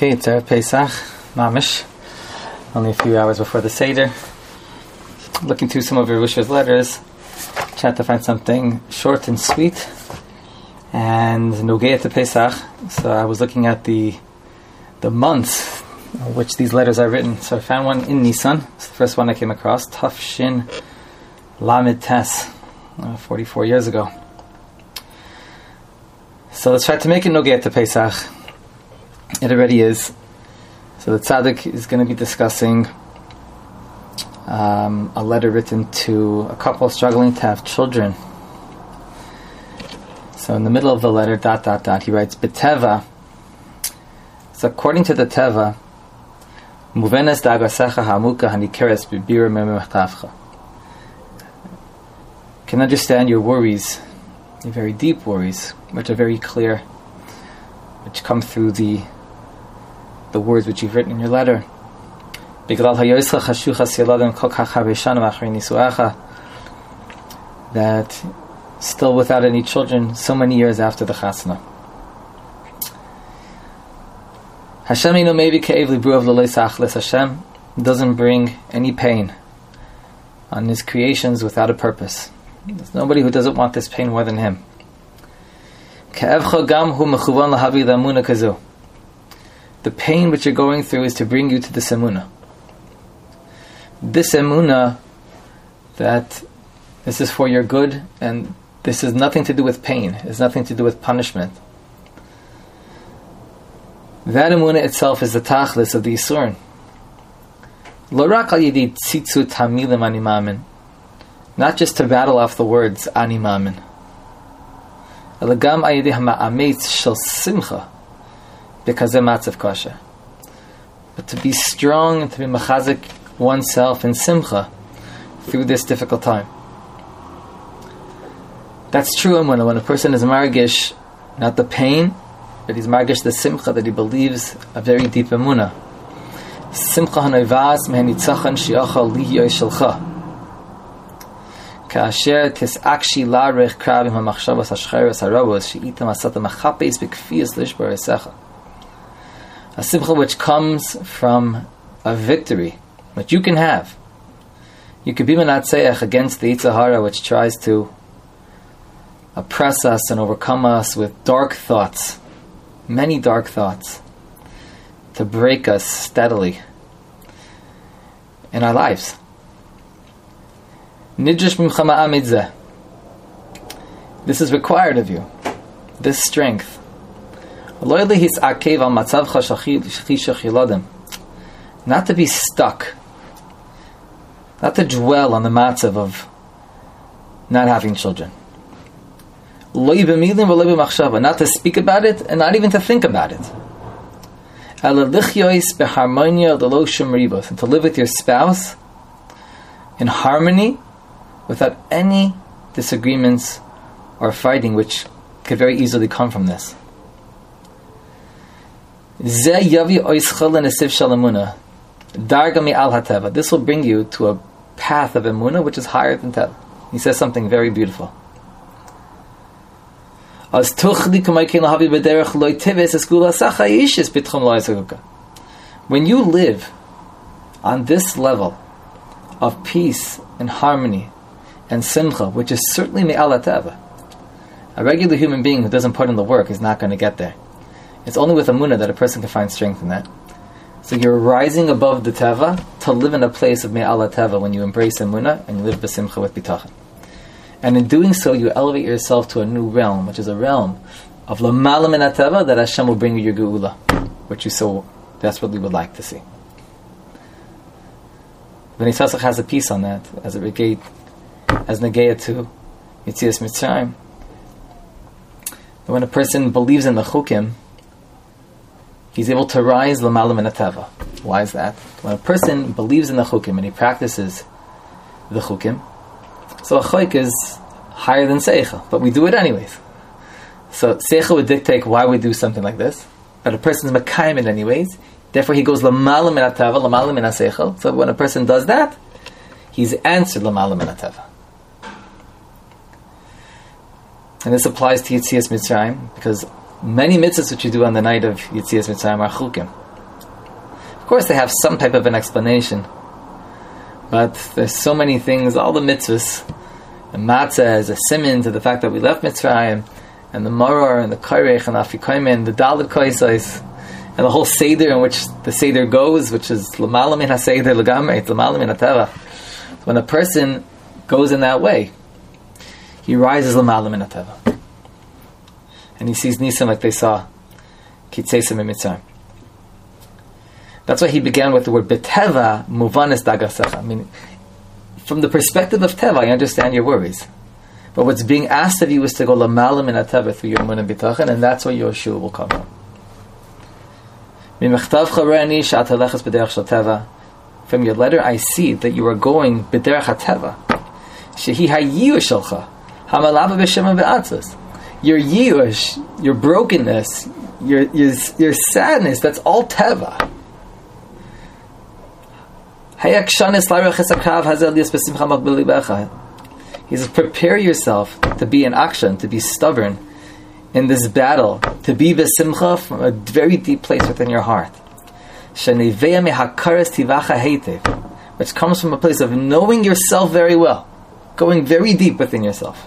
Okay, it's Erev Pesach, Mamish, only a few hours before the Seder. Looking through some of Rish's letters, tried to find something short and sweet, and Nogea to Pesach. So I was looking at the the months in which these letters are written. So I found one in Nissan. It's the first one I came across. Tuf Shin Lamed Tes, uh, 44 years ago. So let's try to make it Nogea to Pesach. It already is. So the tzaddik is going to be discussing um, a letter written to a couple struggling to have children. So in the middle of the letter, dot dot dot, he writes Beteva. So according to the Teva, Muvenes dagasecha hamuka hanikeres bibir memechtavcha. Can understand your worries, your very deep worries, which are very clear, which come through the the words which you've written in your letter. That still without any children, so many years after the chasna. Hashem inu maybe of Hashem doesn't bring any pain on His creations without a purpose. There's nobody who doesn't want this pain more than Him. The pain which you're going through is to bring you to this emuna. This emuna that this is for your good and this has nothing to do with pain. It has nothing to do with punishment. That emuna itself is the tachlis of the Yisurin. Not just to battle off the words animamin. Elagam ayidi ha'ma'ametz shel simcha because of matzav kasha. But to be strong and to be machazik oneself in simcha through this difficult time. That's true And when, when a person is margish, not the pain, but he's margish the simcha that he believes a very deep emuna. Simcha hanoivas mehenitzachan shiacha liyoy shelcha. Kaasher tisakshi larich krabim hamachshavas hashcheres harabos she'itam asata machapes a simcha which comes from a victory, which you can have. You could be menatzeach against the Yitzhahara, which tries to oppress us and overcome us with dark thoughts, many dark thoughts, to break us steadily in our lives. This is required of you, this strength. Not to be stuck, not to dwell on the matzav of not having children. Not to speak about it and not even to think about it. And to live with your spouse in harmony without any disagreements or fighting, which could very easily come from this. This will bring you to a path of emuna which is higher than teva. He says something very beautiful. When you live on this level of peace and harmony and simcha, which is certainly me'al a regular human being who doesn't put in the work is not going to get there. It's only with Amunah that a person can find strength in that. So you're rising above the Teva to live in a place of Me'ala Teva when you embrace Amunah and you live Basimcha with Bitachon. And in doing so, you elevate yourself to a new realm, which is a realm of Lamalam in Teva that Hashem will bring you your Geula, which you so desperately would like to see. Bnei Tzasach has a piece on that as a regate, as Nageya to Yitzias Mitzrayim. When a person believes in the Chukim, he's able to rise l'malam in teva. Why is that? When a person believes in the chukim and he practices the chukim, so a chayk is higher than seicha, but we do it anyways. So seicha would dictate why we do something like this, but a person's mekayim it anyways. Therefore, he goes l'malam in teva, l'malam in seicha. So when a person does that, he's answered l'malam in teva. And this applies to Yitzias Mitzrayim because many mitzvahs which you do on the night of Yitzias Mitzrayim are chukim. Of course, they have some type of an explanation, but there's so many things, all the mitzvahs. The matzah is a simon to the fact that we left Mitzrayim, and the maror and the kairech and afikoyim and the dalit koisais, and the whole seder in which the seder goes, which is l'malam in ha-seder l'gamre, it's in When a person goes in that way, he rises l'malam in and he sees Nisan like they saw Kitzesim in Mitzrayim. That's why he began with the word beteva muvanis dagasecha. I mean, from the perspective of teva, I understand your worries. But what's being asked of you is to go lamalim in ateva through your munah bitachan, and that's where Yoshua will come from. From your letter, I see that you are going b'derech hateva. Shehi hayiyu shalcha hamalava b'shem. Your yiyush, your brokenness, your, your your sadness, that's all teva. He says, prepare yourself to be in action, to be stubborn in this battle, to be besimcha from a very deep place within your heart. Which comes from a place of knowing yourself very well, going very deep within yourself.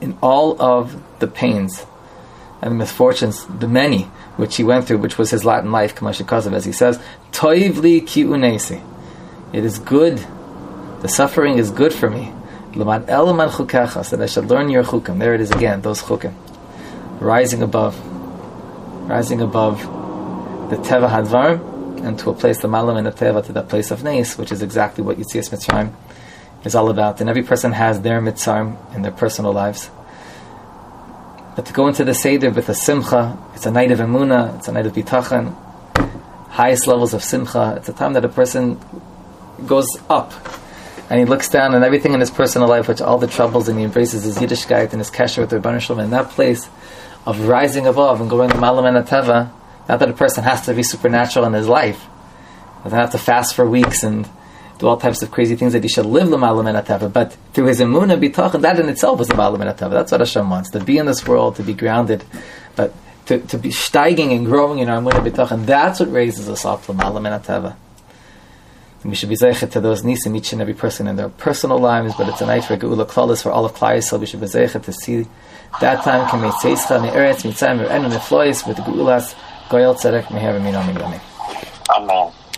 in all of the pains and the misfortunes, the many which he went through, which was his Latin life, as he says, toivli ki unesi it is good. The suffering is good for me. That I should learn your chukim. There it is again, those chukim. Rising above. Rising above the teva hadvar and to a place, the malam and the teva, to that place of neis, which is exactly what Yitzias Mitzrayim is all about. And every person has their mitzarm in their personal lives. But to go into the Seder with a simcha, it's a night of emuna, it's a night of bitachon, highest levels of simcha. It's a time that a person goes up and he looks down and everything in his personal life, which all the troubles, and he embraces his Yiddishkeit and his kasher with the Rebbeinu in that place of rising above and going Malam and not that a person has to be supernatural in his life, doesn't have to fast for weeks and do all types of crazy things that he should live the Malam and but through his Emunah Bitach, that in itself is the Malam and Ateva. That's what Hashem wants, to be in this world, to be grounded, but to, to be steiging and growing in our Emunah Bitach, and that's what raises us up to Malam and Ateva. We should be zeichet to those nisim, each and every person in their personal lives, but it's a night for Geula Klalis, for all of Klai so we should be zeichet to see that time make Tzeischa, Me'eretz, Mitzayim, Me'enu, Me'flois, with Geulas, Goyal Tzedek, Meher, Amen. Amen.